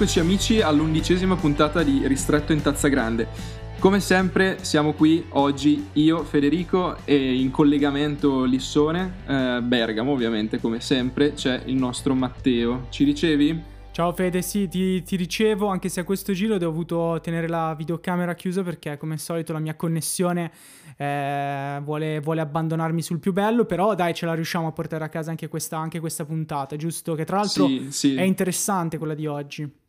Rieccoci amici all'undicesima puntata di Ristretto in Tazza Grande. Come sempre siamo qui oggi io, Federico e in collegamento Lissone, eh, Bergamo ovviamente come sempre, c'è il nostro Matteo. Ci ricevi? Ciao Fede, sì, ti, ti, ricevo, anche se a questo giro ho dovuto tenere la videocamera chiusa perché come al solito la mia connessione eh, vuole, vuole, abbandonarmi sul più bello, però dai ce la riusciamo a portare a casa anche questa, anche questa puntata, giusto? Che tra l'altro sì, sì. è interessante quella di oggi.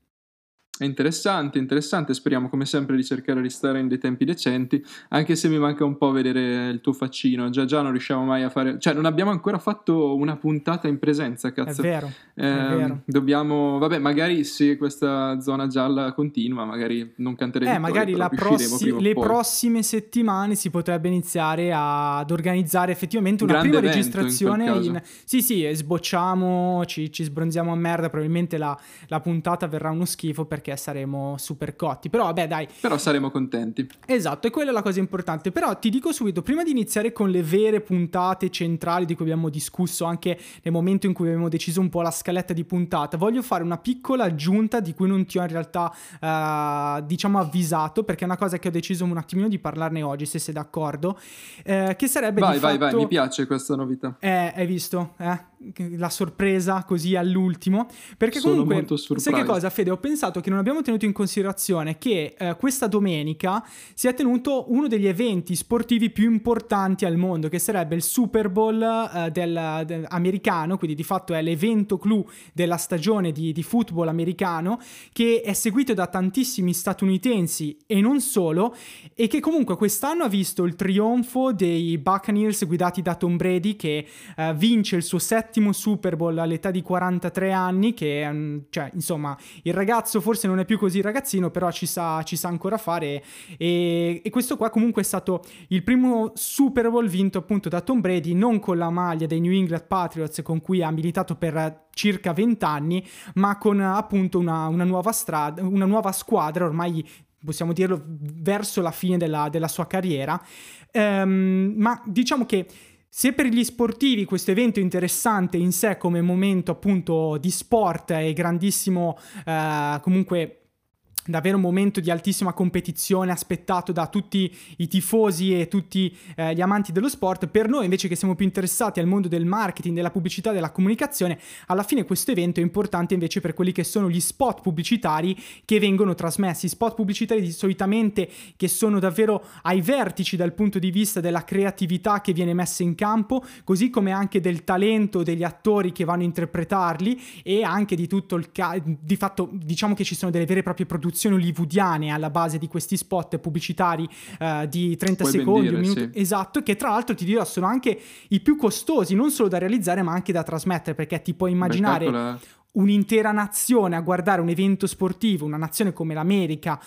È interessante, interessante, speriamo come sempre di cercare di stare in dei tempi decenti, anche se mi manca un po' vedere il tuo faccino, già già non riusciamo mai a fare, cioè non abbiamo ancora fatto una puntata in presenza, cazzo. È vero, eh, è vero. Dobbiamo, vabbè, magari se questa zona gialla continua, magari non canteremo. Eh, magari prossi- le prossime settimane si potrebbe iniziare ad organizzare effettivamente una Grande prima registrazione. In in... Sì, sì, sbocciamo, ci, ci, sbronziamo a merda, probabilmente la, la puntata verrà uno schifo perché perché saremo super cotti. Però vabbè, dai. Però saremo contenti. Esatto, e quella è la cosa importante. Però ti dico subito, prima di iniziare con le vere puntate centrali di cui abbiamo discusso anche nel momento in cui abbiamo deciso un po' la scaletta di puntata, voglio fare una piccola aggiunta di cui non ti ho in realtà, uh, diciamo, avvisato, perché è una cosa che ho deciso un attimino di parlarne oggi, se sei d'accordo, eh, che sarebbe vai, vai, fatto... vai, mi piace questa novità. Eh, hai visto? Eh? La sorpresa così all'ultimo. Perché Sono comunque, sai che cosa, Fede? Ho pensato che non abbiamo tenuto in considerazione che eh, questa domenica si è tenuto uno degli eventi sportivi più importanti al mondo, che sarebbe il Super Bowl eh, del, del, americano, quindi di fatto è l'evento clou della stagione di, di football americano, che è seguito da tantissimi statunitensi e non solo, e che comunque quest'anno ha visto il trionfo dei Buccaneers guidati da Tom Brady, che eh, vince il suo set settimo Super Bowl all'età di 43 anni, che cioè, insomma, il ragazzo forse non è più così ragazzino, però ci sa, ci sa ancora fare. E, e, questo qua comunque è stato il primo Super Bowl vinto appunto da Tom Brady, non con la maglia dei New England Patriots con cui ha militato per circa 20 anni, ma con appunto una, una nuova strada, una nuova squadra ormai possiamo dirlo verso la fine della, della sua carriera. Um, ma diciamo che se per gli sportivi questo evento è interessante in sé come momento appunto di sport e grandissimo eh, comunque davvero un momento di altissima competizione aspettato da tutti i tifosi e tutti eh, gli amanti dello sport. Per noi invece che siamo più interessati al mondo del marketing, della pubblicità, della comunicazione, alla fine questo evento è importante invece per quelli che sono gli spot pubblicitari che vengoano trasmessi, spot pubblicitari di solitamente che sono davvero ai vertici dal punto di vista della creatività che viene messa in campo, così come anche del talento degli attori che vanno a interpretarli e anche di tutto il ca- di fatto diciamo che ci sono delle vere e proprie produzioni produzioni hollywoodiane alla base di questi spot pubblicitari uh, di 30 Puoi secondi, dire, un minuto sì. esatto, che tra l'altro ti dirò sono anche i più costosi, non solo da realizzare ma anche da trasmettere, perché ti puoi immaginare un'intera nazione a guardare un evento sportivo, una nazione come l'America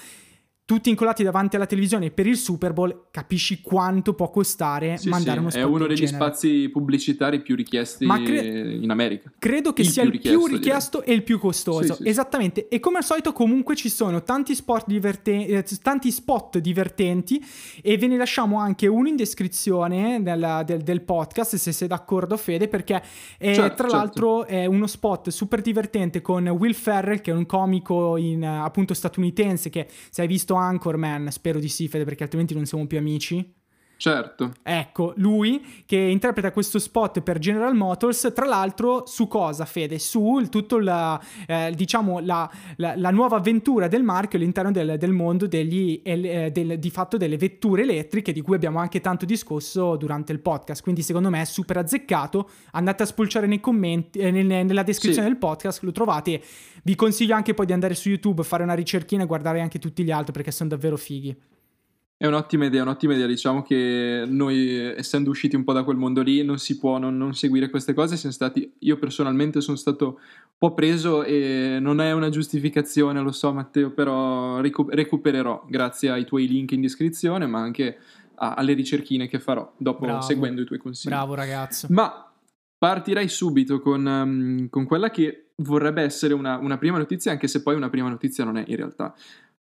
tutti incollati davanti alla televisione per il Super Bowl, capisci quanto può costare sì, mandare sì, uno spot È uno degli genere. spazi pubblicitari più richiesti cre- in America. Credo che il sia più il più richiesto, richiesto e il più costoso. Sì, Esattamente. E come al solito, comunque ci sono tanti, diverten- eh, tanti spot divertenti e ve ne lasciamo anche uno in descrizione del, del, del podcast, se sei d'accordo, Fede, perché è, certo, tra certo. l'altro è uno spot super divertente con Will Ferrell, che è un comico in, appunto statunitense che se hai visto Anchorman spero di sì, Fede, perché altrimenti non siamo più amici. Certo. Ecco, lui che interpreta questo spot per General Motors, tra l'altro su cosa, Fede? Su il, tutto la, eh, diciamo, la, la, la, nuova avventura del marchio all'interno del, del mondo degli, eh, del, di fatto delle vetture elettriche di cui abbiamo anche tanto discusso durante il podcast, quindi secondo me è super azzeccato, andate a spulciare nei commenti, eh, nel, nella descrizione sì. del podcast, lo trovate, vi consiglio anche poi di andare su YouTube, fare una ricerchina e guardare anche tutti gli altri perché sono davvero fighi. È un'ottima idea, un'ottima idea. Diciamo che noi, essendo usciti un po' da quel mondo lì, non si può non, non seguire queste cose. Stati, io personalmente sono stato un po' preso e non è una giustificazione, lo so Matteo, però recu- recupererò grazie ai tuoi link in descrizione, ma anche a, alle ricerchine che farò dopo Bravo. seguendo i tuoi consigli. Bravo ragazzo. Ma partirei subito con, um, con quella che vorrebbe essere una, una prima notizia, anche se poi una prima notizia non è in realtà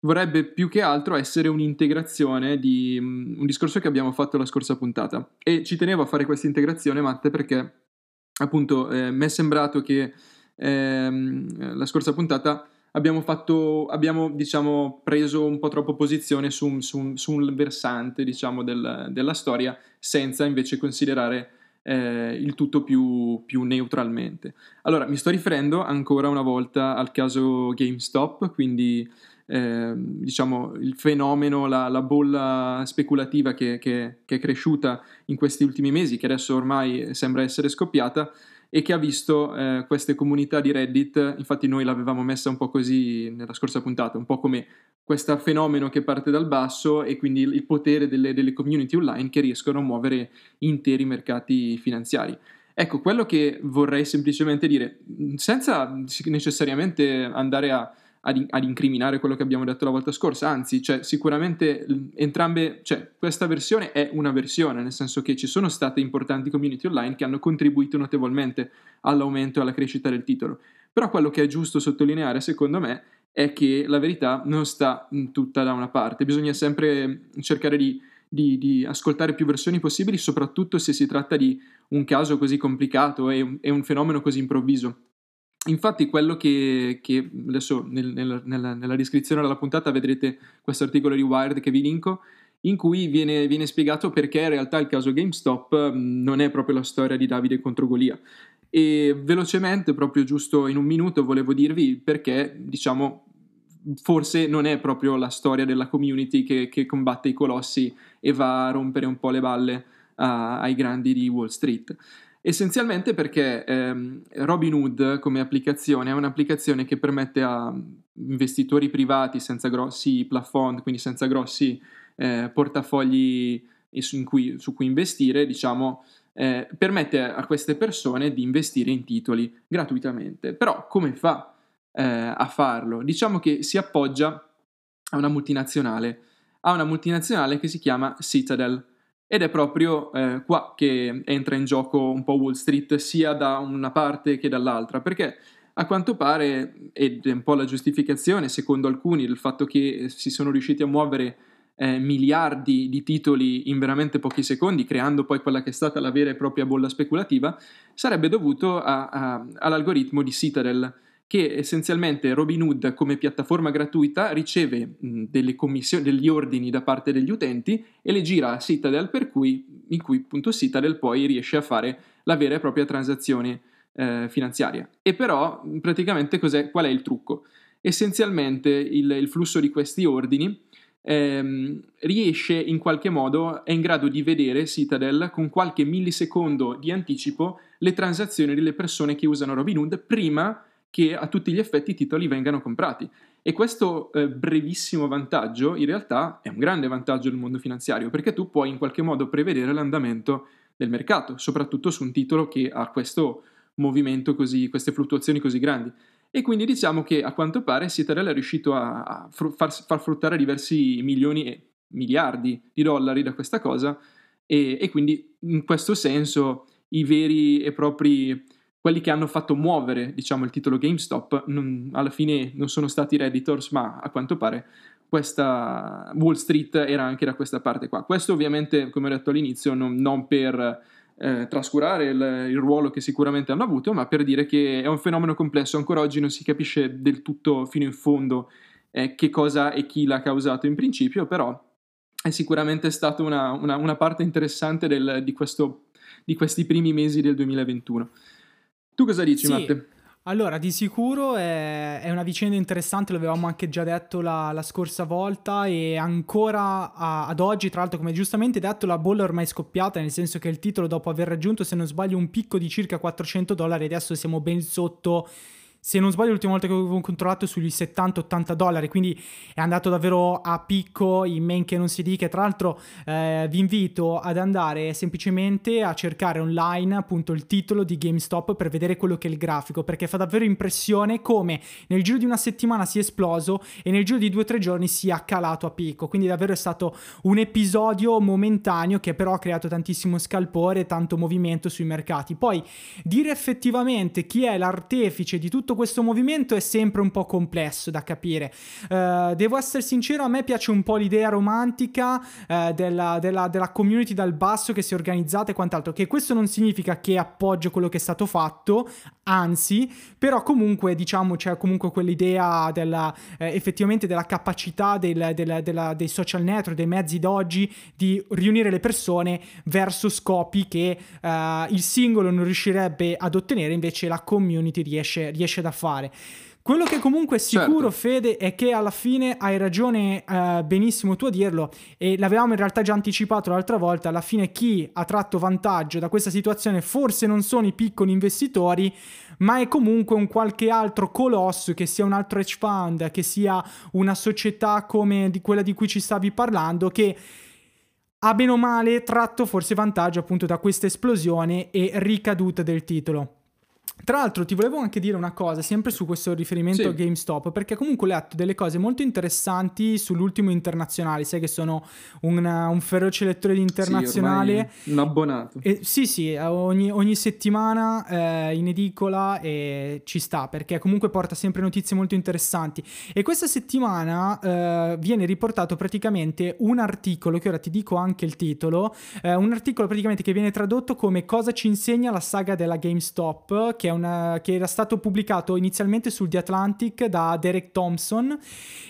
vorrebbe più che altro essere un'integrazione di um, un discorso che abbiamo fatto la scorsa puntata. E ci tenevo a fare questa integrazione, Matte, perché appunto eh, mi è sembrato che ehm, la scorsa puntata abbiamo, fatto, abbiamo diciamo, preso un po' troppo posizione su, su, su un versante diciamo, del, della storia senza invece considerare eh, il tutto più, più, neutralmente. Allora, mi sto riferendo ancora una volta al caso GameStop, quindi eh, diciamo il fenomeno, la, la bolla speculativa che, che, che, è cresciuta in questi ultimi mesi, che adesso ormai sembra essere scoppiata e che ha visto eh, queste comunità di Reddit, infatti noi l'avevamo messa un po' così nella scorsa puntata, un po' come questo fenomeno che parte dal basso e quindi il potere delle, delle community online che riescono a muovere interi mercati finanziari. Ecco, quello che vorrei semplicemente dire, senza necessariamente andare a ad, ad, incriminare quello che abbiamo detto la volta scorsa, anzi, cioè, sicuramente entrambe, cioè, questa versione è una versione, nel senso che ci sono state importanti community online che hanno contribuito notevolmente all'aumento e alla crescita del titolo. Però quello che è giusto sottolineare, secondo me, è che la verità non sta tutta da una parte, bisogna sempre cercare di, di, di ascoltare più versioni possibili, soprattutto se si tratta di un caso così complicato e, e un fenomeno così improvviso. Infatti quello che, che adesso nel, nel, nella, nella, descrizione della puntata vedrete questo articolo di Wired che vi linko, in cui viene, viene, spiegato perché in realtà il caso GameStop non è proprio la storia di Davide contro Golia. E velocemente, proprio giusto in un minuto, volevo dirvi perché, diciamo, forse non è proprio la storia della community che, che combatte i colossi e va a rompere un po' le balle uh, ai grandi di Wall Street. Essenzialmente perché ehm, Robinhood come applicazione è un'applicazione che permette a investitori privati senza grossi plafond, quindi senza grossi eh, portafogli su cui, su cui, investire, diciamo, eh, permette a queste persone di investire in titoli gratuitamente. Però come fa eh, a farlo? Diciamo che si appoggia a una multinazionale, a una multinazionale che si chiama Citadel. Ed è proprio eh, qua che entra in gioco un po' Wall Street sia da una parte che dall'altra, perché a quanto pare, ed è un po' la giustificazione secondo alcuni del fatto che si sono riusciti a muovere eh, miliardi di titoli in veramente pochi secondi, creando poi quella che è stata la vera e propria bolla speculativa, sarebbe dovuto a, a, all'algoritmo di Citadel, che essenzialmente Robinhood come piattaforma gratuita riceve mh, degli ordini da parte degli utenti e le gira a Citadel per cui, in cui appunto Citadel poi riesce a fare la vera e propria transazione eh, finanziaria. E però praticamente qual è il trucco? Essenzialmente il, il flusso di questi ordini ehm, riesce in qualche modo, è in grado di vedere Citadel con qualche millisecondo di anticipo le transazioni delle persone che usano Robinhood prima che a tutti gli effetti i titoli vengano comprati. E questo eh, brevissimo vantaggio in realtà è un grande vantaggio del mondo finanziario perché tu puoi in qualche modo prevedere l'andamento del mercato, soprattutto su un titolo che ha questo movimento così, queste fluttuazioni così grandi. E quindi diciamo che a quanto pare Citadel è riuscito a, a far, far, fruttare diversi milioni e miliardi di dollari da questa cosa e, e quindi in questo senso i veri e propri quelli che hanno fatto muovere, diciamo, il titolo GameStop, non, alla fine non sono stati Redditors, ma a quanto pare questa Wall Street era anche da questa parte qua. Questo ovviamente, come ho detto all'inizio, non, non per eh, trascurare il, il, ruolo che sicuramente hanno avuto, ma per dire che è un fenomeno complesso, ancora oggi non si capisce del tutto fino in fondo eh, che cosa e chi l'ha causato in principio, però è sicuramente stata una, una, una parte interessante del, di, questo, di questi primi mesi del 2021. Tu cosa dici, sì. Matte? Allora, di sicuro è, è, una vicenda interessante, l'avevamo anche già detto la, la scorsa volta e ancora a, ad oggi, tra l'altro come giustamente detto, la bolla è ormai scoppiata, nel senso che il titolo dopo aver raggiunto, se non sbaglio, un picco di circa 400 dollari, adesso siamo ben sotto se non sbaglio l'ultima volta che avevo controllato sugli 70-80 dollari, quindi è andato davvero a picco, in men che non si dica. Tra l'altro eh, vi invito ad andare semplicemente a cercare online appunto il titolo di GameStop per vedere quello che è il grafico, perché fa davvero impressione come nel giro di una settimana sia esploso e nel giro di due o tre giorni sia calato a picco. Quindi davvero è stato un episodio momentaneo che però ha creato tantissimo scalpore e tanto movimento sui mercati. Poi dire effettivamente chi è l'artefice di tutto tutto questo movimento è sempre un po' complesso da capire. Uh, devo essere sincero, a me piace un po' l'idea romantica uh, della, della, della, community dal basso che si è organizzata e quant'altro, che questo non significa che appoggio quello che è stato fatto, anzi, però comunque diciamo c'è comunque quell'idea della, eh, effettivamente della capacità del, del, della, dei social network, dei mezzi d'oggi di riunire le persone verso scopi che uh, il singolo non riuscirebbe ad ottenere, invece la community riesce, riesce a fare. Quello che comunque è sicuro, certo. Fede, è che alla fine hai ragione eh, benissimo tu a dirlo, e l'avevamo in realtà già anticipato l'altra volta, alla fine chi ha tratto vantaggio da questa situazione forse non sono i piccoli investitori, ma è comunque un qualche altro colosso, che sia un altro hedge fund, che sia una società come di quella di cui ci stavi parlando, che ha bene o male tratto forse vantaggio appunto da questa esplosione e ricaduta del titolo. Tra l'altro ti volevo anche dire una cosa, sempre su questo riferimento sì. a GameStop, perché comunque ho letto delle cose molto interessanti sull'ultimo internazionale, sai che sono un, un feroce lettore di internazionale. Sì, un abbonato. E, sì, sì, ogni, ogni settimana eh, in edicola e ci sta, perché comunque porta sempre notizie molto interessanti. E questa settimana eh, viene riportato praticamente un articolo, che ora ti dico anche il titolo, eh, un articolo praticamente che viene tradotto come cosa ci insegna la saga della GameStop, che, una, che, era stato pubblicato inizialmente sul The Atlantic da Derek Thompson.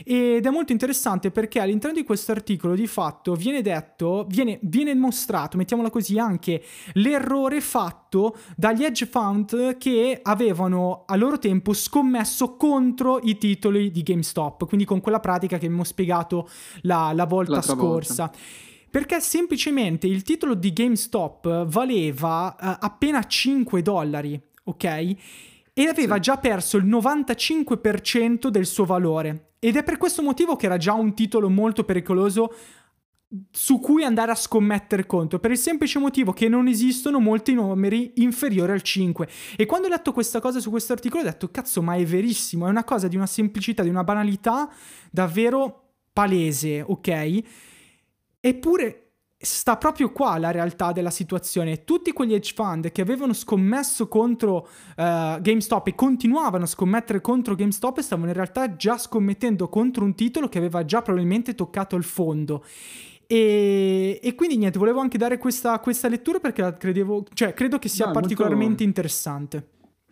Ed è molto interessante perché all'interno di questo articolo di fatto viene detto, viene, viene mostrato, mettiamola così, anche l'errore fatto dagli hedge fund che avevano a loro tempo scommesso contro i titoli di GameStop, quindi con quella pratica che abbiamo spiegato la, la volta L'altra scorsa. Volta perché semplicemente il titolo di GameStop valeva uh, appena 5 dollari ok? E aveva sì. già perso il 95% del suo valore. Ed è per questo motivo che era già un titolo molto pericoloso su cui andare a scommettere contro, per il semplice motivo che non esistono molti numeri inferiori al 5. E quando ho letto questa cosa su questo articolo ho detto, cazzo, ma è verissimo, è una cosa di una semplicità, di una banalità davvero palese, ok? Eppure sta proprio qua la realtà della situazione. Tutti quegli hedge fund che avevano scommesso contro uh, GameStop e continuavano a scommettere contro GameStop stavano in realtà già scommettendo contro un titolo che aveva già probabilmente toccato il fondo. E, e quindi niente, volevo anche dare questa, questa lettura perché credevo, cioè, credo che sia no, particolarmente molto, interessante.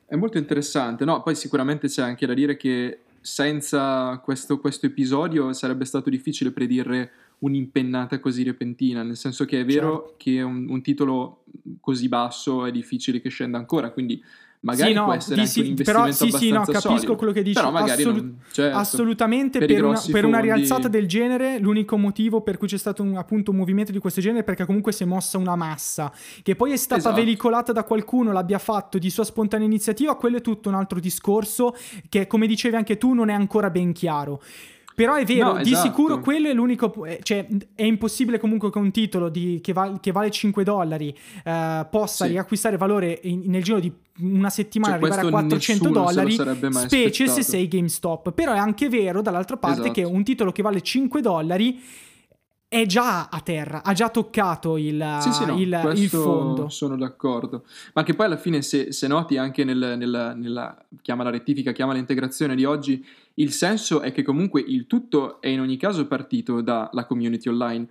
È molto interessante, no? Poi sicuramente c'è anche da dire che senza questo, questo episodio sarebbe stato difficile predire un'impennata così repentina, nel senso che è vero certo. che un, un, titolo così basso è difficile che scenda ancora, quindi magari sì, no, può essere sì, un investimento però, sì, sì, no, capisco solido, quello che dici, però magari Assolut- non, certo, assolutamente per, per, una, per una, rialzata del genere l'unico motivo per cui c'è stato un, appunto un movimento di questo genere è perché comunque si è mossa una massa che poi è stata esatto. veicolata da qualcuno, l'abbia fatto di sua spontanea iniziativa, quello è tutto un altro discorso che come dicevi anche tu non è ancora ben chiaro. Però è vero, no, di esatto. sicuro quello è l'unico. Eh, cioè, è impossibile comunque che un titolo di, che, val, che, vale 5 dollari uh, possa sì. riacquistare valore in, nel giro di una settimana, cioè, arrivare a 400 dollari, specie aspettato. se sei GameStop. Però è anche vero, dall'altra parte, esatto. che un titolo che vale 5 dollari è già a terra, ha già toccato il, sì, sì, no, il, il fondo. Sono d'accordo. Ma che poi alla fine, se, se noti anche nel, nella, nella, chiama la rettifica, chiama l'integrazione di oggi, il senso è che comunque il tutto è in ogni caso partito dalla community online.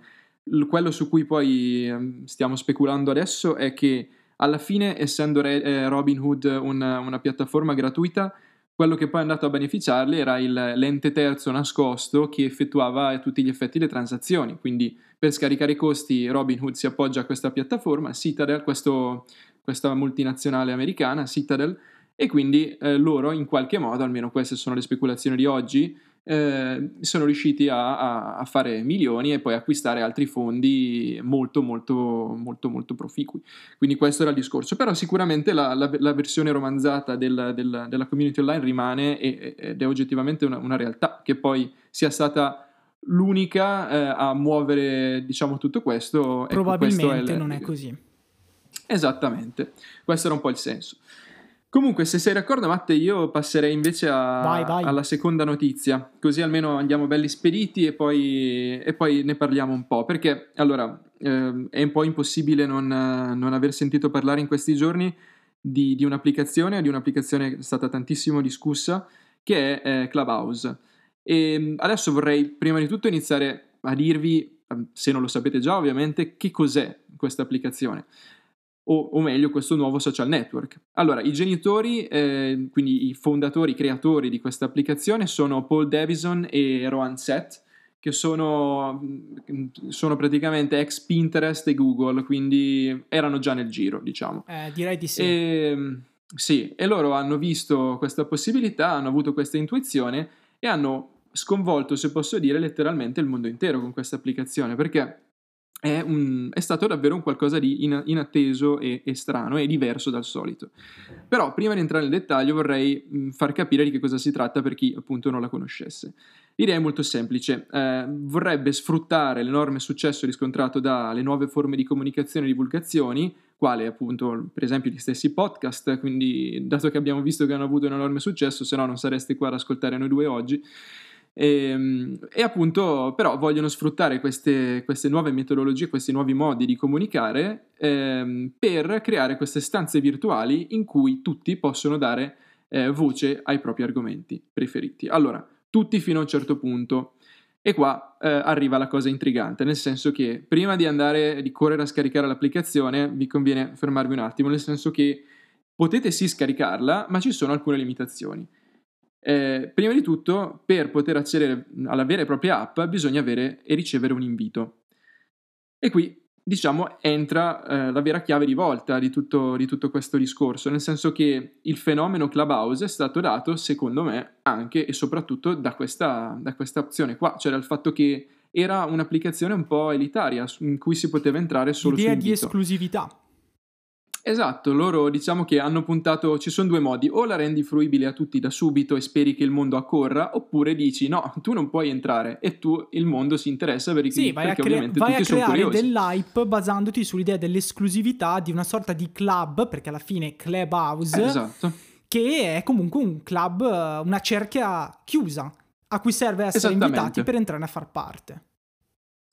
Quello su cui poi ehm, stiamo speculando adesso è che alla fine, essendo eh, Robinhood una, una piattaforma gratuita, quello che poi è andato a beneficiarli era il, l'ente terzo nascosto che effettuava a tutti gli effetti le transazioni. Quindi per scaricare i costi Robinhood si appoggia a questa piattaforma, Citadel, questo, questa multinazionale americana, Citadel, e quindi eh, loro in qualche modo, almeno queste sono le speculazioni di oggi, eh, sono riusciti a, a, fare milioni e poi acquistare altri fondi molto molto molto molto proficui. Quindi questo era il discorso. Però sicuramente la, la, la versione romanzata del, del, della community online rimane ed è oggettivamente una, una, realtà che poi sia stata l'unica eh, a muovere diciamo tutto questo probabilmente ecco, questo è non è così. Esattamente. Questo era un po' il senso Comunque, se sei d'accordo, Matte, io passerei invece a, vai, vai. alla seconda notizia, così almeno andiamo belli spediti e poi, e poi ne parliamo un po'. Perché, allora, eh, è un po' impossibile non, non, aver sentito parlare in questi giorni di, di un'applicazione, di un'applicazione che è stata tantissimo discussa, che è eh, Clubhouse. E mm, adesso vorrei prima di tutto iniziare a dirvi, ehm, se non lo sapete già ovviamente, che cos'è questa applicazione. O, o, meglio questo nuovo social network. Allora, i genitori, eh, quindi i fondatori, i creatori di questa applicazione sono Paul Davison e Rohan Seth, che sono, mm, sono, praticamente ex Pinterest e Google, quindi erano già nel giro, diciamo. Eh, direi di sì. E, sì, e loro hanno visto questa possibilità, hanno avuto questa intuizione e hanno sconvolto, se posso dire, letteralmente il mondo intero con questa applicazione, perché è, un, è, stato davvero un qualcosa di inatteso e, e, strano e diverso dal solito. Però prima di entrare nel dettaglio vorrei mh, far capire di che cosa si tratta per chi appunto non la conoscesse. L'idea è molto semplice, eh, vorrebbe sfruttare l'enorme successo riscontrato dalle nuove forme di comunicazione e divulgazioni, quale appunto per esempio gli stessi podcast, quindi dato che abbiamo visto che hanno avuto un enorme successo, se no non sareste qua ad ascoltare noi due oggi, e, ehm, e, appunto, però, vogliono sfruttare queste, queste, nuove metodologie, questi nuovi modi di comunicare ehm, per creare queste stanze virtuali in cui tutti possono dare eh, voce ai propri argomenti preferiti. Allora, tutti fino a un certo punto. E qua eh, arriva la cosa intrigante, nel senso che prima di andare, di correre a scaricare l'applicazione, vi conviene fermarvi un attimo, nel senso che potete sì scaricarla, ma ci sono alcune limitazioni. Eh, prima di tutto, per poter accedere alla vera e propria app, bisogna avere e ricevere un invito. E qui, diciamo, entra eh, la vera chiave di volta di tutto, di tutto, questo discorso, nel senso che il fenomeno Clubhouse è stato dato, secondo me, anche e soprattutto da questa, da questa opzione qua, cioè dal fatto che era un'applicazione un po' elitaria in cui si poteva entrare solo L'idea di esclusività. Esatto, loro diciamo che hanno puntato, ci sono due modi, o la rendi fruibile a tutti da subito e speri che il mondo accorra, oppure dici no, tu non puoi entrare e tu il mondo si interessa per i sì, vai perché a crea- ovviamente vai tutti a creare dell'hype basandoti sull'idea dell'esclusività di una sorta di club, perché alla fine è Clubhouse, eh, esatto. che è comunque un club, una cerchia chiusa, a cui serve essere invitati per entrare a far parte.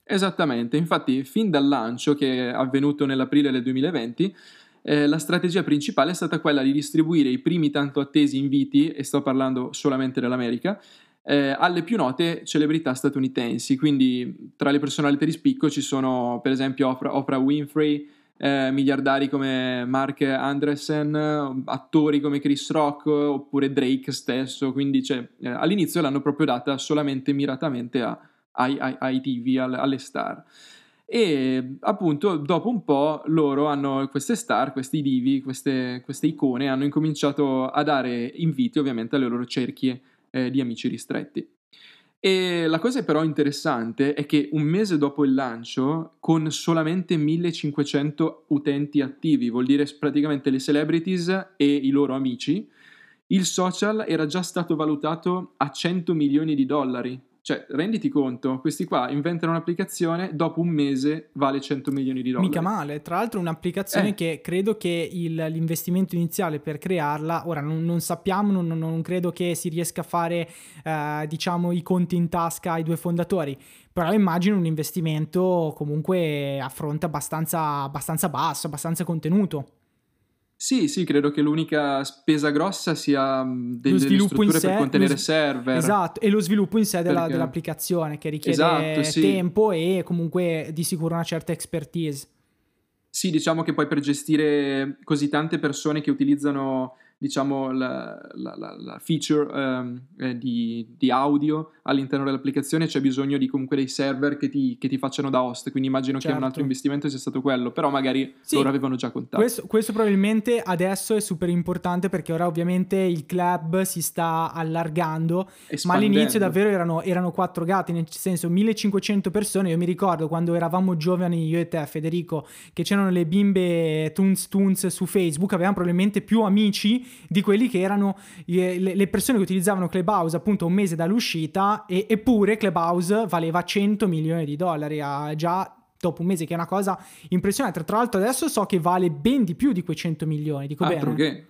Esattamente, infatti fin dal lancio che è avvenuto nell'aprile del 2020 eh, la strategia principale è stata quella di distribuire i primi tanto attesi inviti, e sto parlando solamente dell'America, eh, alle più note celebrità statunitensi. Quindi tra le personalità di spicco ci sono per esempio Oprah, Oprah Winfrey, eh, miliardari come Mark Andresen, attori come Chris Rock oppure Drake stesso. Quindi cioè, eh, all'inizio l'hanno proprio data solamente miratamente a, ai, ai, ai TV, alle, alle star e appunto dopo un po' loro hanno queste star, questi divi, queste, queste icone, hanno incominciato a dare inviti ovviamente alle loro cerchie eh, di amici ristretti. E la cosa però interessante è che un mese dopo il lancio, con solamente 1500 utenti attivi, vuol dire praticamente le celebrities e i loro amici, il social era già stato valutato a 100 milioni di dollari cioè, renditi conto, questi qua inventano un'applicazione, dopo un mese vale 100 milioni di dollari. Mica male, tra l'altro un'applicazione eh. che credo che il, l'investimento iniziale per crearla, ora non, non sappiamo, non, non, credo che si riesca a fare, eh, diciamo, i conti in tasca ai due fondatori, però immagino un investimento comunque a fronte abbastanza, abbastanza basso, abbastanza contenuto. Sì, sì, credo che l'unica spesa grossa sia del, delle strutture sé, per contenere s- server. Esatto, e lo sviluppo in sé della, dell'applicazione che richiede esatto, sì. tempo e comunque di sicuro una certa expertise. Sì, diciamo che poi per gestire così tante persone che utilizzano diciamo, la, la, la feature um, eh, di, di, audio all'interno dell'applicazione c'è bisogno di comunque dei server che ti, che ti facciano da host, quindi immagino certo. che un altro certo. investimento sia stato quello, però magari sì, loro avevano già contato. Questo, questo, probabilmente adesso è super importante perché ora ovviamente il club si sta allargando, ma all'inizio davvero erano, erano quattro gatti, nel senso 1500 persone, io mi ricordo quando eravamo giovani io e te Federico, che c'erano le bimbe Toons Toons su Facebook, avevamo probabilmente più amici di quelli che erano le persone che utilizzavano Clubhouse appunto un mese dall'uscita e, eppure Clubhouse valeva 100 milioni di dollari a già dopo un mese che è una cosa impressionante. Tra l'altro adesso so che vale ben di più di quei 100 milioni dico altro bene? che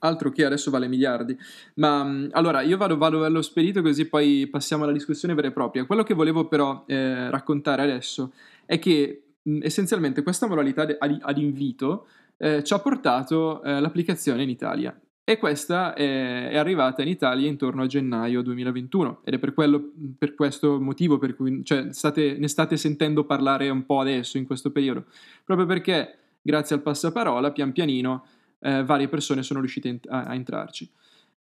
altro che adesso vale miliardi. Ma mm, allora io vado, vado allo spedito così poi passiamo alla discussione vera e propria. Quello che volevo però eh, raccontare adesso è che mh, mm, essenzialmente questa modalità ad, ad invito eh, ci ha portato eh, l'applicazione in Italia. E questa è, è, arrivata in Italia intorno a gennaio 2021 ed è per, quello, per questo motivo per cui cioè, state, ne state sentendo parlare un po' adesso in questo periodo, proprio perché grazie al passaparola pian pianino eh, varie persone sono riuscite a, a entrarci.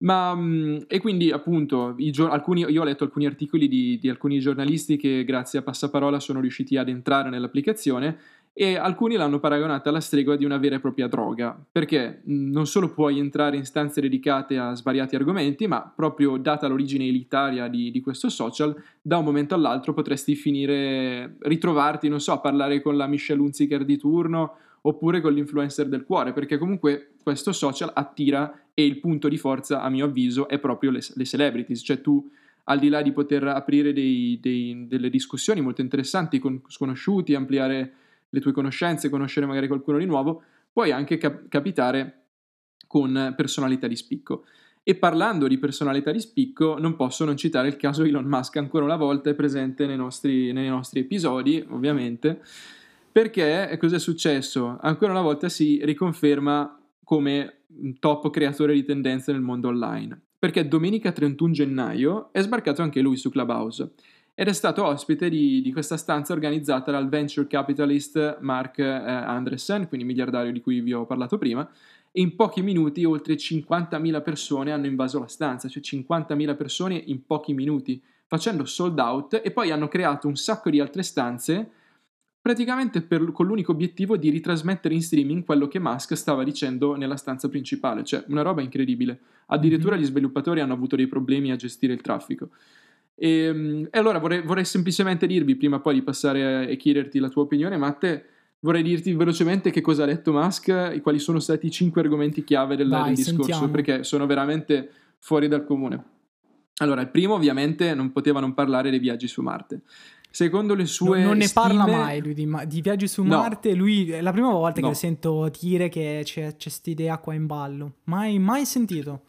Ma, mm, e quindi appunto gio- alcuni, io ho letto alcuni articoli di, di, alcuni giornalisti che grazie a Passaparola sono riusciti ad entrare nell'applicazione e alcuni l'hanno paragonata alla stregua di una vera e propria droga, perché mm, non solo puoi entrare in stanze dedicate a svariati argomenti, ma proprio data l'origine elitaria di, di questo social, da un momento all'altro potresti finire, ritrovarti, non so, a parlare con la Michelle Hunziker di turno oppure con l'influencer del cuore, perché comunque questo social attira e il punto di forza, a mio avviso, è proprio le, le celebrities, cioè tu al di là di poter aprire dei, dei, delle discussioni molto interessanti con sconosciuti, ampliare le tue conoscenze, conoscere magari qualcuno di nuovo, puoi anche cap- capitare con personalità di spicco. E parlando di personalità di spicco, non posso non citare il caso Elon Musk, ancora una volta è presente nei nostri, nei nostri episodi, ovviamente, perché cosa è successo? Ancora una volta si riconferma come top creatore di tendenze nel mondo online. Perché domenica 31 gennaio è sbarcato anche lui su Clubhouse ed è stato ospite di, di questa stanza organizzata dal venture capitalist Mark eh, Andressen, quindi miliardario di cui vi ho parlato prima, e in pochi minuti oltre 50.000 persone hanno invaso la stanza, cioè 50.000 persone in pochi minuti, facendo sold out e poi hanno creato un sacco di altre stanze praticamente per, con l'unico obiettivo di ritrasmettere in streaming quello che Musk stava dicendo nella stanza principale, cioè una roba incredibile. Addirittura mm-hmm. gli sviluppatori hanno avuto dei problemi a gestire il traffico. E, ehm, e allora vorrei, vorrei, semplicemente dirvi, prima poi di passare e chiederti la tua opinione, Matte, vorrei dirti velocemente che cosa ha detto Musk e quali sono stati i cinque argomenti chiave del, Dai, del discorso, sentiamo. perché sono veramente fuori dal comune. Allora, il primo ovviamente non poteva non parlare dei viaggi su Marte. Secondo le sue. Non, non ne stime... parla mai lui di, di viaggi su no. Marte. Lui è la prima volta no. che sento dire che c'è questa idea qua in ballo. Mai, mai sentito.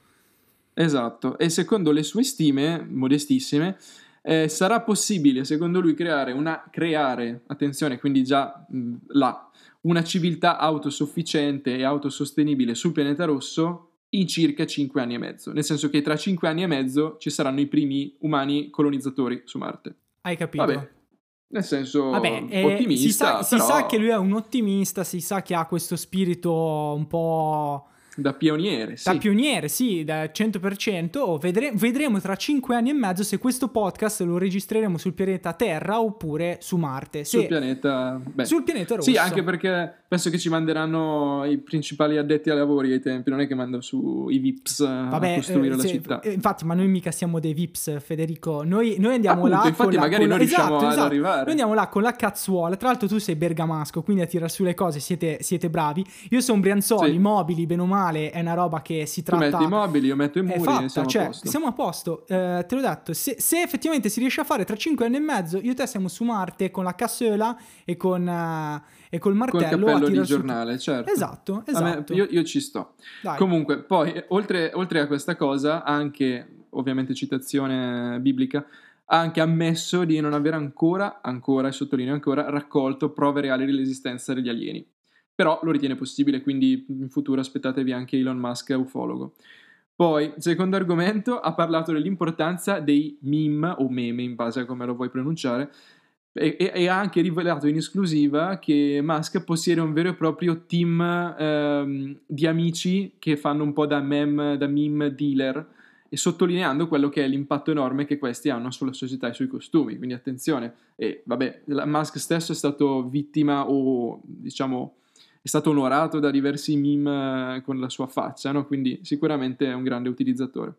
Esatto. E secondo le sue stime, modestissime, eh, sarà possibile, secondo lui, creare una. creare, attenzione, quindi già mh, là, una civiltà autosufficiente e autosostenibile sul pianeta rosso in circa 5 anni e mezzo. Nel senso che tra 5 anni e mezzo ci saranno i primi umani colonizzatori su Marte. Hai capito? Vabbè, nel senso Vabbè, eh, ottimista. Si sa, però... si sa che lui è un ottimista, si sa che ha questo spirito un po' Da pioniere, sì. Da pioniere, sì, da 100%. Oh, vedre- vedremo tra 5 anni e mezzo se questo podcast lo registreremo sul pianeta Terra oppure su Marte. Se... Sul pianeta... Beh, sul pianeta rosso. Sì, anche perché penso che ci manderanno i principali addetti ai lavori ai tempi, non è che mandano su i VIPs Vabbè, a costruire eh, la se, città. Eh, infatti, ma noi mica siamo dei VIPs, Federico. Noi, noi andiamo Appunto, là infatti con magari la, non riusciamo esatto, ad esatto. arrivare. Noi andiamo là con la cazzuola. Tra l'altro tu sei bergamasco, quindi a tirare su le cose siete, siete bravi. Io sono Brianzoli, sì. mobili, bene o male, è una roba che si tratta... Tu metti i mobili, io metto i muri fatta, siamo cioè, a posto. Siamo a posto, eh, te l'ho detto. Se, se, effettivamente si riesce a fare tra 5 anni e mezzo, io e te siamo su Marte con la cassola e con... Uh, e col martello col cappello di giornale, su... certo. Esatto, esatto. Me, io, io, ci sto. Dai. Comunque, poi, oltre, oltre a questa cosa, anche, ovviamente citazione biblica, ha anche ammesso di non aver ancora, ancora, e sottolineo ancora, raccolto prove reali dell'esistenza degli alieni. Però lo ritiene possibile, quindi in futuro aspettatevi anche Elon Musk ufologo. Poi, secondo argomento, ha parlato dell'importanza dei meme o meme, in base a come lo vuoi pronunciare, e, e, ha anche rivelato in esclusiva che Musk possiede un vero e proprio team ehm, di amici che fanno un po' da meme, da meme dealer e sottolineando quello che è l'impatto enorme che questi hanno sulla società e sui costumi. Quindi attenzione, e vabbè, Musk stesso è stato vittima o diciamo è stato onorato da diversi meme con la sua faccia, no? quindi sicuramente è un grande utilizzatore.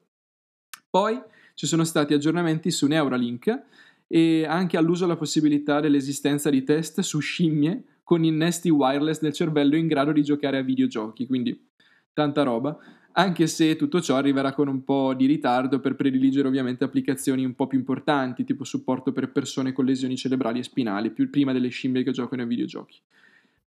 Poi ci sono stati aggiornamenti su Neuralink e anche all'uso la possibilità dell'esistenza di test su scimmie con innesti wireless del cervello in grado di giocare a videogiochi, quindi tanta roba, anche se tutto ciò arriverà con un po' di ritardo per prediligere ovviamente applicazioni un po' più importanti, tipo supporto per persone con lesioni cerebrali e spinali, più prima delle scimmie che giocano ai videogiochi.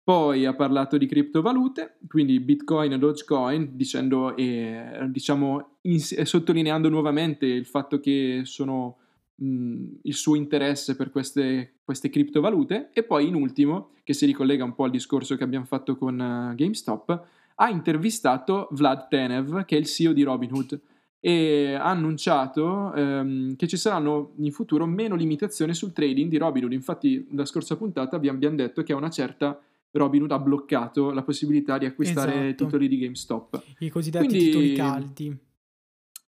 Poi ha parlato di criptovalute, quindi Bitcoin e Dogecoin, dicendo, eh, diciamo, in, sottolineando nuovamente il fatto che sono mh, il suo interesse per queste, queste, criptovalute e poi in ultimo, che si ricollega un po' al discorso che abbiamo fatto con uh, GameStop, ha intervistato Vlad Tenev, che è il CEO di Robinhood e ha annunciato ehm, che ci saranno in futuro meno limitazioni sul trading di Robinhood. Infatti, la scorsa puntata abbiamo, detto che a una certa Robinhood ha bloccato la possibilità di acquistare esatto. titoli di GameStop. I cosiddetti Quindi, titoli caldi.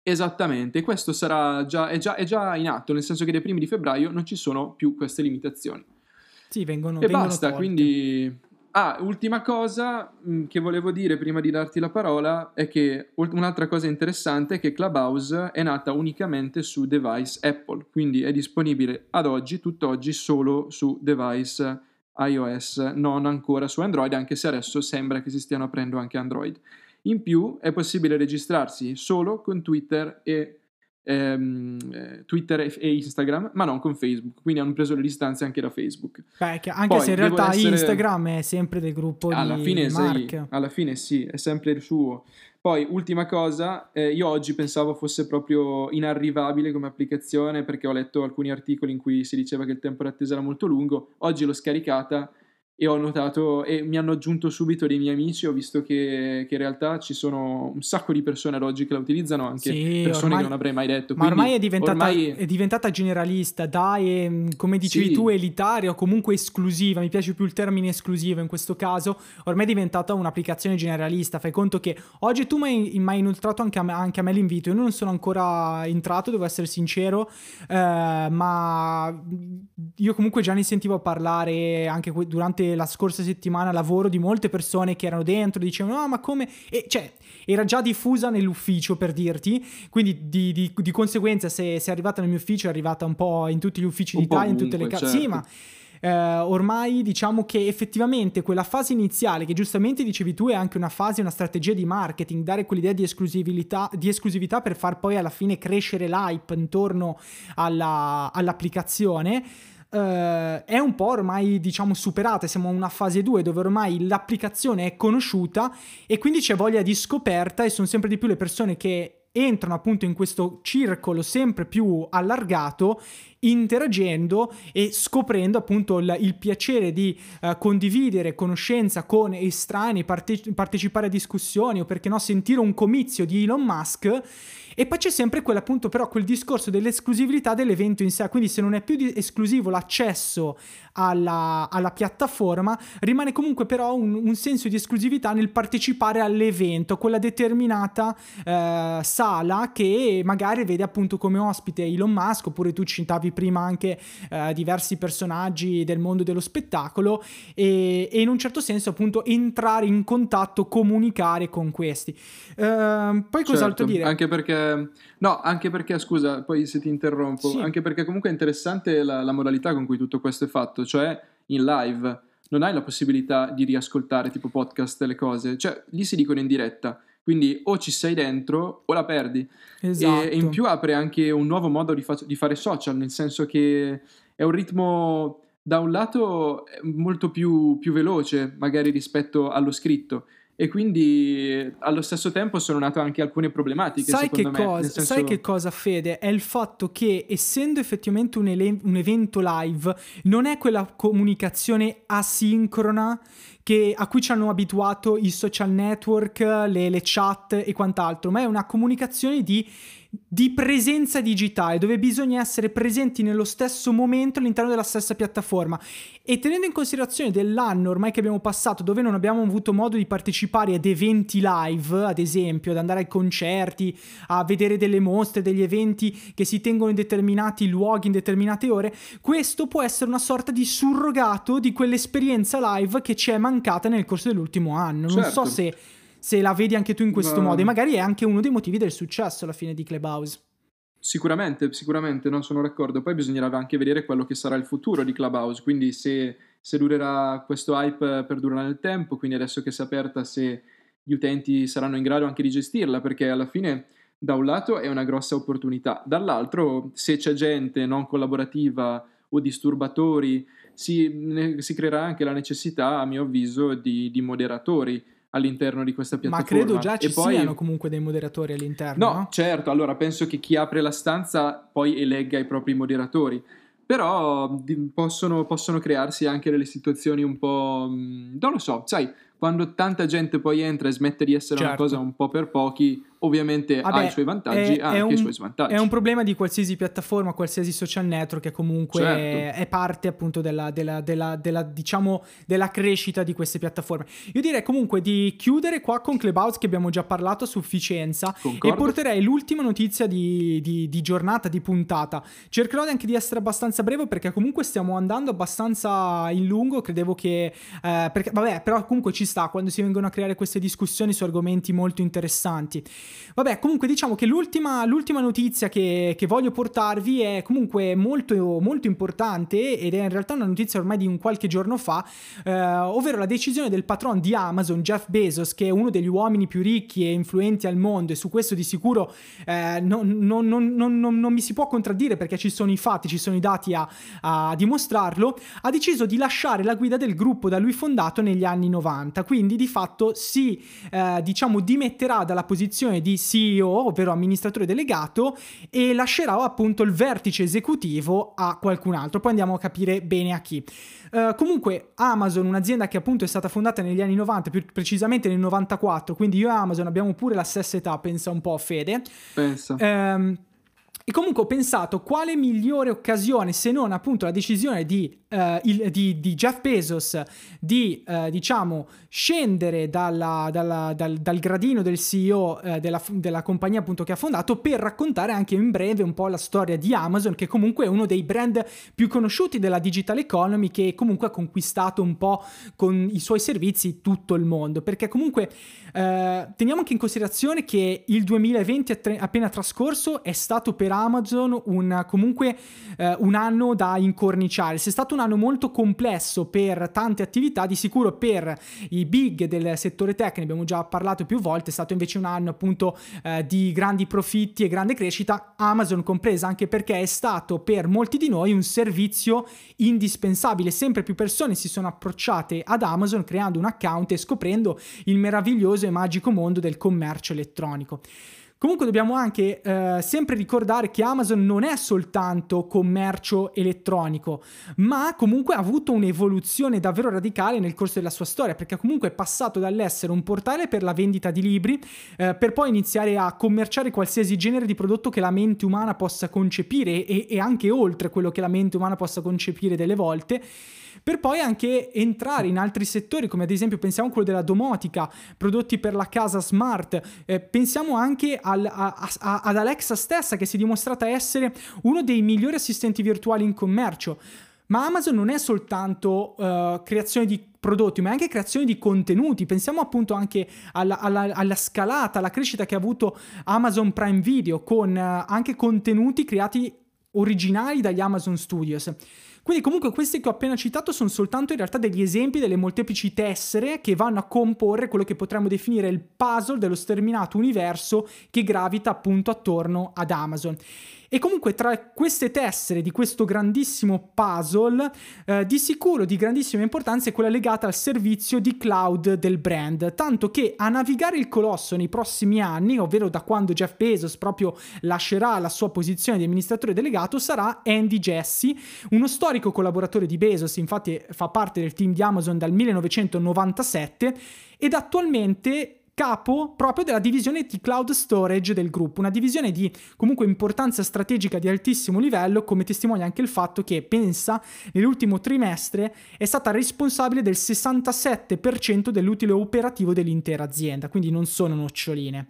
Esattamente, questo sarà già è, già, è, già, in atto, nel senso che dai primi di febbraio non ci sono più queste limitazioni. Sì, vengono E vengono basta, tolte. quindi Ah, ultima cosa mm, che volevo dire prima di darti la parola è che un'altra cosa interessante è che Clubhouse è nata unicamente su device Apple, quindi è disponibile ad oggi, tutt'oggi, solo su device iOS, non ancora su Android, anche se adesso sembra che si stiano aprendo anche Android. In più è possibile registrarsi solo con Twitter e ehm, eh, Twitter e Instagram, ma non con Facebook, quindi hanno preso le distanze anche da Facebook. Beh, anche Poi, se in realtà essere... Instagram è sempre del gruppo alla di fine Mark. Sì, alla fine sì, è sempre il suo. Poi, ultima cosa, eh, io oggi pensavo fosse proprio inarrivabile come applicazione perché ho letto alcuni articoli in cui si diceva che il tempo d'attesa era molto lungo. Oggi l'ho scaricata e ho notato e mi hanno aggiunto subito dei miei amici, ho visto che, che in realtà ci sono un sacco di persone ad oggi che la utilizzano, anche sì, persone ormai, che non avrei mai detto. Ma ormai è, diventata, ormai è diventata generalista, dai, mm, come dicevi sì. tu, elitaria o comunque esclusiva, mi piace più il termine esclusivo in questo caso, ormai è diventata un'applicazione generalista, fai conto che oggi tu mi hai inoltrato anche a, me, anche a me l'invito, io non sono ancora entrato, devo essere sincero, eh, ma io comunque già ne sentivo parlare anche durante la scorsa settimana lavoro di molte persone che erano dentro, dicevano no ma come... E cioè era già diffusa nell'ufficio per dirti, quindi di, di, di conseguenza se, se, è arrivata nel mio ufficio è arrivata un po' in tutti gli uffici d'Italia, in tutte le case... Certo. Sì ma... Eh, ormai diciamo che effettivamente quella fase iniziale, che giustamente dicevi tu, è anche una fase, una strategia di marketing, dare quell'idea di esclusività, di esclusività per far poi alla fine crescere l'hype intorno alla, all'applicazione Uh, è un po' ormai diciamo superata, siamo in una fase 2 dove ormai l'applicazione è conosciuta e quindi c'è voglia di scoperta e sono sempre di più le persone che entrano appunto in questo circolo sempre più allargato interagendo e scoprendo appunto il, il piacere di uh, condividere conoscenza con estranei, parte- partecipare a discussioni o perché no sentire un comizio di Elon Musk. E poi c'è sempre quell'appunto però quel discorso dell'esclusività dell'evento in sé, quindi se non è più esclusivo l'accesso alla, alla, piattaforma, rimane comunque però un, un, senso di esclusività nel partecipare all'evento, quella determinata eh, sala che magari vede appunto come ospite Elon Musk, oppure tu citavi prima anche eh, diversi personaggi del mondo dello spettacolo e, e, in un certo senso appunto entrare in contatto, comunicare con questi. Eh, poi cos'altro certo, dire? Anche perché no, anche perché, scusa, poi se ti interrompo, sì. anche perché comunque è interessante la, la modalità con cui tutto questo è fatto, cioè in live non hai la possibilità di riascoltare tipo podcast le cose, cioè lì si dicono in diretta, quindi o ci sei dentro o la perdi. Esatto. E, in più apre anche un nuovo modo di, fa- di, fare social, nel senso che è un ritmo da un lato molto più, più veloce magari rispetto allo scritto e quindi allo stesso tempo sono nate anche alcune problematiche. Sai, che, cosa, senso... sai che cosa, Fede? È il fatto che essendo effettivamente un, ele- un evento live, non è quella comunicazione asincrona che, a cui ci hanno abituato i social network, le, le chat e quant'altro, ma è una comunicazione di di presenza digitale, dove bisogna essere presenti nello stesso momento all'interno della stessa piattaforma. E tenendo in considerazione dell'anno ormai che abbiamo passato, dove non abbiamo avuto modo di partecipare ad eventi live, ad esempio, ad andare ai concerti, a vedere delle mostre, degli eventi che si tengono in determinati luoghi, in determinate ore, questo può essere una sorta di surrogato di quell'esperienza live che ci è mancata nel corso dell'ultimo anno. Non certo. so se se la vedi anche tu in questo Ma... modo. E magari è anche uno dei motivi del successo alla fine di Clubhouse. Sicuramente, sicuramente, non sono d'accordo. Poi bisognerà anche vedere quello che sarà il futuro di Clubhouse, quindi se, se durerà questo hype per durare nel tempo, quindi adesso che si è aperta, se gli utenti saranno in grado anche di gestirla, perché alla fine da un lato è una grossa opportunità, dall'altro se c'è gente non collaborativa o disturbatori, si, si creerà anche la necessità, a mio avviso, di, di moderatori all'interno di questa piattaforma. Ma credo già ci e poi... siano comunque dei moderatori all'interno. No, no, certo, allora penso che chi apre la stanza poi elegga i propri moderatori. Però possono, possono crearsi anche delle situazioni un po'... non lo so, sai, quando tanta gente poi entra e smette di essere certo. una cosa un po' per pochi, ovviamente Vabbè, ha i suoi vantaggi, ha anche un, i suoi svantaggi. È un problema di qualsiasi piattaforma, qualsiasi social network che comunque certo. è parte appunto della, della, della, della, diciamo, della crescita di queste piattaforme. Io direi comunque di chiudere qua con Clubhouse che abbiamo già parlato a sufficienza Concordo. e porterei l'ultima notizia di, di, di, giornata, di puntata. Cercherò anche di essere abbastanza breve perché comunque stiamo andando abbastanza in lungo, credevo che... Eh, perché, vabbè, però comunque ci sta quando si vengono a creare queste discussioni su argomenti molto interessanti. Vabbè, comunque diciamo che l'ultima, notizia che, che, voglio portarvi è comunque molto, molto importante ed è in realtà una notizia ormai di un qualche giorno fa, eh, ovvero la decisione del patron di Amazon, Jeff Bezos, che è uno degli uomini più ricchi e influenti al mondo e su questo di sicuro eh, non, non, non, non, mi si può contraddire perché ci sono i fatti, ci sono i dati a, a dimostrarlo, ha deciso di lasciare la guida del gruppo da lui fondato negli anni 90, quindi di fatto si eh, diciamo dimetterà dalla posizione di CEO, ovvero amministratore delegato, e lascerà appunto il vertice esecutivo a qualcun altro. Poi andiamo a capire bene a chi. Uh, comunque Amazon, un'azienda che appunto è stata fondata negli anni 90, più precisamente nel 94, quindi io e Amazon abbiamo pure la stessa età, pensa un po' Fede. Pensa. Um, e comunque ho pensato quale migliore occasione se non appunto la decisione di, uh, il, di, di Jeff Bezos di uh, diciamo scendere dalla, dalla, dal, dal, gradino del CEO uh, eh, della, della, compagnia appunto che ha fondato per raccontare anche in breve un po' la storia di Amazon che comunque è uno dei brand più conosciuti della digital economy che comunque ha conquistato un po' con i suoi servizi tutto il mondo. Perché comunque teniamo anche in considerazione che il 2020 appena trascorso è stato per Amazon un, comunque eh, un anno da incorniciare. Se è stato un anno molto complesso per tante attività, di sicuro per i big del settore tech, ne abbiamo già parlato più volte, è stato invece un anno appunto eh, di grandi profitti e grande crescita, Amazon compresa, anche perché è stato per molti di noi un servizio indispensabile. Sempre più persone si sono approcciate ad Amazon creando un account e scoprendo il meraviglioso e magico mondo del commercio elettronico. Comunque dobbiamo anche eh, sempre ricordare che Amazon non è soltanto commercio elettronico, ma comunque ha avuto un'evoluzione davvero radicale nel corso della sua storia, perché comunque è passato dall'essere un portale per la vendita di libri, eh, per poi iniziare a commerciare qualsiasi genere di prodotto che la mente umana possa concepire e, e anche oltre quello che la mente umana possa concepire delle volte per poi anche entrare in altri settori, come ad esempio pensiamo a quello della domotica, prodotti per la casa smart, eh, pensiamo anche al, a, a, ad Alexa stessa che si è dimostrata essere uno dei migliori assistenti virtuali in commercio. Ma Amazon non è soltanto uh, creazione di prodotti, ma è anche creazione di contenuti. Pensiamo appunto anche alla, alla, alla scalata, alla crescita che ha avuto Amazon Prime Video con uh, anche contenuti creati originali dagli Amazon Studios. Quindi comunque questi che ho appena citato sono soltanto in realtà degli esempi delle molteplici tessere che vanno a comporre quello che potremmo definire il puzzle dello sterminato universo che gravita appunto attorno ad Amazon. E comunque tra queste tessere di questo grandissimo puzzle, eh, di sicuro di grandissima importanza è quella legata al servizio di cloud del brand, tanto che a navigare il colosso nei prossimi anni, ovvero da quando Jeff Bezos proprio lascerà la sua posizione di amministratore delegato, sarà Andy Jassy, uno storico collaboratore di Bezos, infatti fa parte del team di Amazon dal 1997 ed attualmente capo proprio della divisione di cloud storage del gruppo, una divisione di comunque importanza strategica di altissimo livello, come testimonia anche il fatto che pensa nell'ultimo trimestre è stata responsabile del 67% dell'utile operativo dell'intera azienda, quindi non sono noccioline.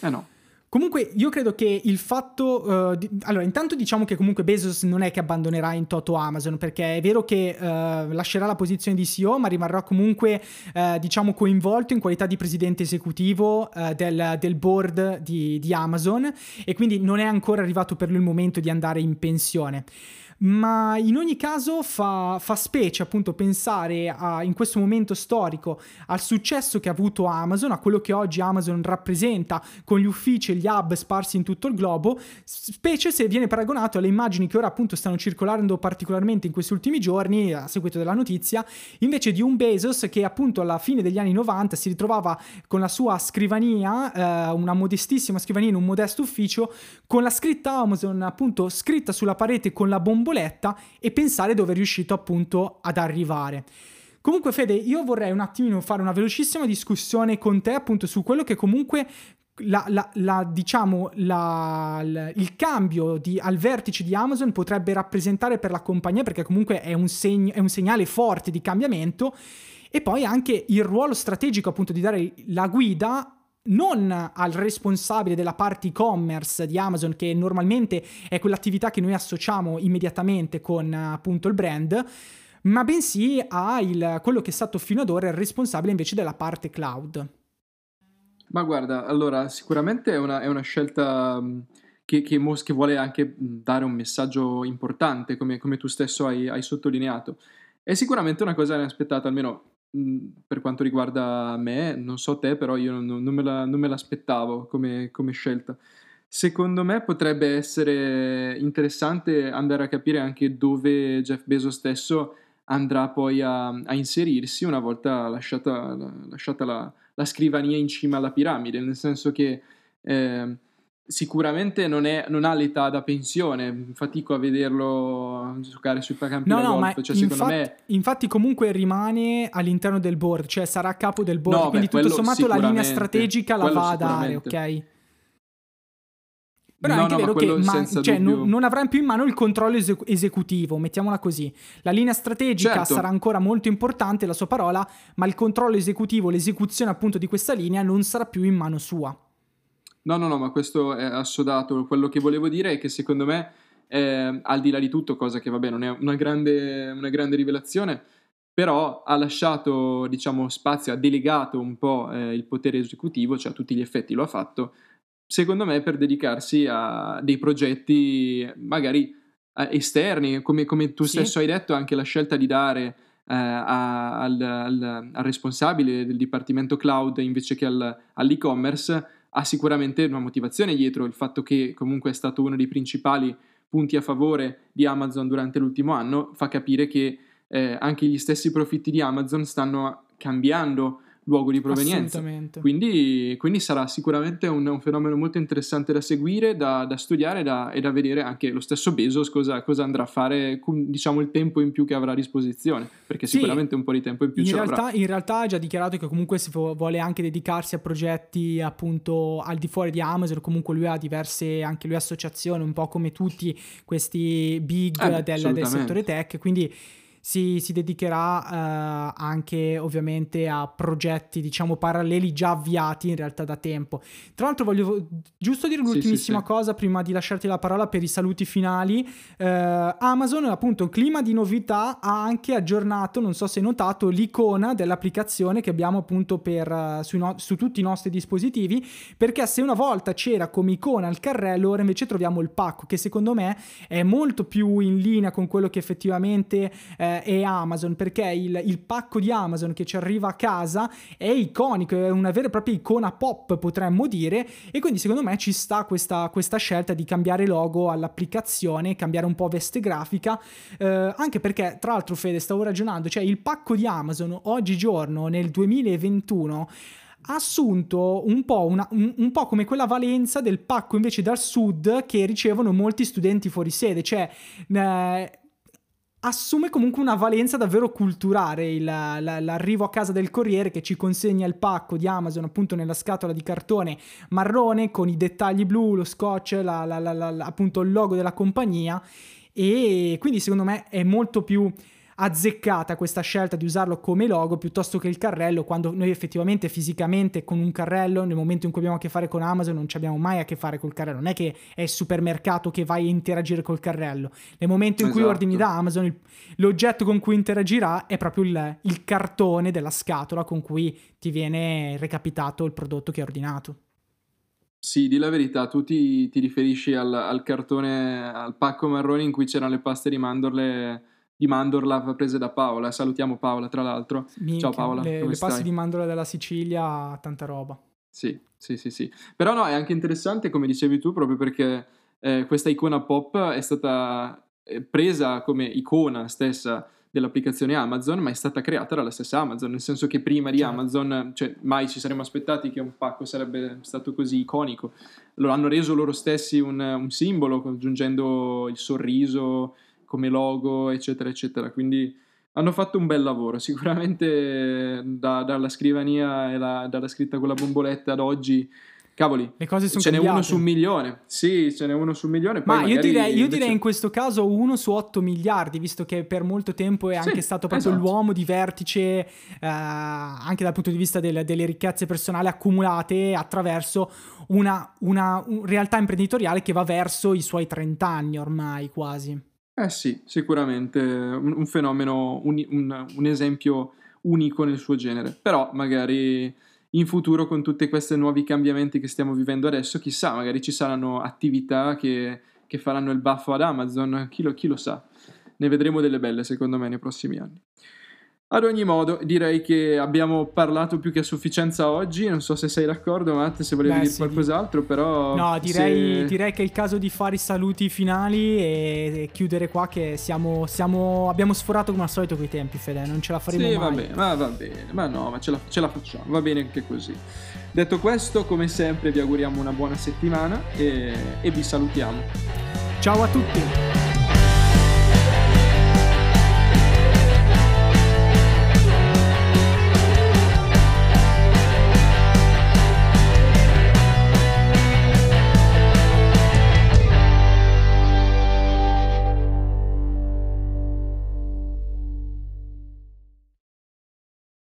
Eh no. Comunque io credo che il fatto... Uh, di, allora, intanto diciamo che comunque Bezos non è che abbandonerà in toto Amazon, perché è vero che uh, lascerà la posizione di CEO, ma rimarrà comunque, uh, diciamo, coinvolto in qualità di presidente esecutivo del, del, board di, di Amazon e quindi non è ancora arrivato per lui il momento di andare in pensione. Ma in ogni caso fa, fa specie appunto pensare a, in questo momento storico al successo che ha avuto Amazon, a quello che oggi Amazon rappresenta con gli uffici e gli hub sparsi in tutto il globo, specie se viene paragonato alle immagini che ora appunto stanno circolando particolarmente in questi ultimi giorni a seguito della notizia, invece di un Bezos che appunto alla fine degli anni 90 si ritrovava con la sua scrivania, eh, una modestissima scrivania in un modesto ufficio, con la scritta Amazon appunto scritta sulla parete con la bomboletta e pensare dove è riuscito appunto ad arrivare. Comunque Fede, io vorrei un attimino fare una velocissima discussione con te appunto su quello che comunque la, la, la, diciamo, il cambio di, al vertice di Amazon potrebbe rappresentare per la compagnia perché comunque è un, segno, è un segnale forte di cambiamento e poi anche il ruolo strategico appunto di dare la guida non al responsabile della parte e-commerce di Amazon, che normalmente è quell'attività che noi associamo immediatamente con appunto il brand, ma bensì a il, quello che è stato fino ad ora il responsabile invece della parte cloud. Ma guarda, allora sicuramente è una, è una scelta che, che, che, vuole anche dare un messaggio importante, come, come tu stesso hai, hai, sottolineato. È sicuramente una cosa inaspettata, almeno per quanto riguarda me, non so te, però io non, non, me, la, non me, l'aspettavo come, come, scelta. Secondo me potrebbe essere interessante andare a capire anche dove Jeff Bezos stesso andrà poi a, a inserirsi una volta lasciata, lasciata la, la, scrivania in cima alla piramide, nel senso che eh, sicuramente non, è, non, ha l'età da pensione, fatico a vederlo giocare sui campi no, da no, golf, cioè, infatti, me... infatti comunque rimane all'interno del board, cioè sarà a capo del board, no, quindi beh, tutto sommato la linea strategica la va a dare, ok? Però no, è anche no, vero che man- cioè, non, non, avrà più in mano il controllo ese- esecutivo, mettiamola così. La linea strategica certo. sarà ancora molto importante, la sua parola, ma il controllo esecutivo, l'esecuzione appunto di questa linea non sarà più in mano sua. No, no, no, ma questo è assodato. Quello che volevo dire è che secondo me, eh, al di là di tutto, cosa che vabbè non è una grande, una grande rivelazione, però ha lasciato, diciamo, spazio, ha delegato un po' eh, il potere esecutivo, cioè a tutti gli effetti lo ha fatto, secondo me per dedicarsi a dei progetti magari eh, esterni, come, come tu sì. stesso hai detto, anche la scelta di dare eh, a, al, al, al, responsabile del dipartimento cloud invece che al, all'e-commerce ha sicuramente una motivazione dietro il fatto che comunque è stato uno dei principali punti a favore di Amazon durante l'ultimo anno, fa capire che eh, anche gli stessi profitti di Amazon stanno cambiando luogo di provenienza. Quindi, quindi, sarà sicuramente un, un, fenomeno molto interessante da seguire, da, da studiare da, e da vedere anche lo stesso Bezos cosa, cosa, andrà a fare con diciamo, il tempo in più che avrà a disposizione, perché sì, sicuramente un po' di tempo in più in ce realtà, l'avrà. In realtà ha già dichiarato che comunque si vuole anche dedicarsi a progetti appunto al di fuori di Amazon, comunque lui ha diverse anche lui associazioni, un po' come tutti questi big eh, del, del settore tech, quindi si, si dedicherà uh, anche ovviamente a progetti diciamo paralleli già avviati in realtà da tempo. Tra l'altro voglio giusto dire l'ultimissima sì, sì, cosa prima di lasciarti la parola per i saluti finali. Uh, Amazon appunto clima di novità ha anche aggiornato, non so se hai notato, l'icona dell'applicazione che abbiamo appunto per, uh, su, no- su tutti i nostri dispositivi perché se una volta c'era come icona il carrello ora invece troviamo il pacco che secondo me è molto più in linea con quello che effettivamente eh, è Amazon, perché il, il, pacco di Amazon che ci arriva a casa è iconico, è una vera e propria icona pop, potremmo dire, e quindi secondo me ci sta questa, questa scelta di cambiare logo all'applicazione, cambiare un po' veste grafica, eh, anche perché, tra l'altro, Fede, stavo ragionando, cioè il pacco di Amazon oggigiorno, nel 2021, ha assunto un po', una, un, un po', come quella valenza del pacco invece dal sud che ricevono molti studenti fuori sede, cioè eh, assume comunque una valenza davvero culturale il, la, l'arrivo a casa del corriere che ci consegna il pacco di Amazon appunto nella scatola di cartone marrone con i dettagli blu, lo scotch, la, la, appunto il logo della compagnia. E quindi secondo me è molto più azzeccata questa scelta di usarlo come logo piuttosto che il carrello, quando noi effettivamente fisicamente con un carrello, nel momento in cui abbiamo a che fare con Amazon, non ci abbiamo mai a che fare col carrello. Non è che è il supermercato che vai a interagire col carrello. Nel momento in esatto. cui ordini da Amazon, il, l'oggetto con cui interagirà è proprio il, il cartone della scatola con cui ti viene recapitato il prodotto che hai ordinato. Sì, di la verità, tu ti, ti riferisci al, al, cartone, al pacco marrone in cui c'erano le paste di mandorle di mandorla prese da Paola. Salutiamo Paola, tra l'altro. Minchia, Ciao Paola. Le, le paste di mandorla della Sicilia, tanta roba. Sì, sì, sì, sì. Però no, è anche interessante, come dicevi tu, proprio perché eh, questa icona pop è stata eh, presa come icona stessa dell'applicazione Amazon, ma è stata creata dalla stessa Amazon, nel senso che prima di certo. Amazon, cioè mai ci saremmo aspettati che un pacco sarebbe stato così iconico. Lo hanno reso loro stessi un, un simbolo, aggiungendo il sorriso come logo, eccetera, eccetera. Quindi hanno fatto un bel lavoro. Sicuramente da, dalla scrivania e la, dalla scritta con la bomboletta ad oggi cavoli, le cose sono ce n'è uno su un milione. Sì, ce n'è uno su un milione. Ma io direi, io direi in questo caso uno su 8 miliardi, visto che per molto tempo è anche stato proprio esatto. l'uomo di vertice, eh, anche dal punto di vista del, delle ricchezze personali accumulate attraverso una, una un realtà imprenditoriale che va verso i suoi 30 anni ormai quasi. Eh sì, sicuramente un, un fenomeno, un, un, un esempio unico nel suo genere, però magari in futuro con tutti questi nuovi cambiamenti che stiamo vivendo adesso, chissà, magari ci saranno attività che, che faranno il baffo ad Amazon, chi lo, chi lo sa. Ne vedremo delle belle secondo me nei prossimi anni. Ad ogni modo, direi che abbiamo parlato più che a sufficienza oggi. Non so se sei d'accordo, Matt, se volevi Beh, dire sì, qualcos'altro, però. No, direi, se... direi, che è il caso di fare i saluti finali e, chiudere qua. Che siamo, siamo, abbiamo sforato come al solito quei tempi, Fede. Non ce la faremo sì, mai. va bene, ma va bene, ma no, ma ce la, ce la facciamo. Va bene anche così. Detto questo, come sempre, vi auguriamo una buona settimana e, e vi salutiamo. Ciao a tutti!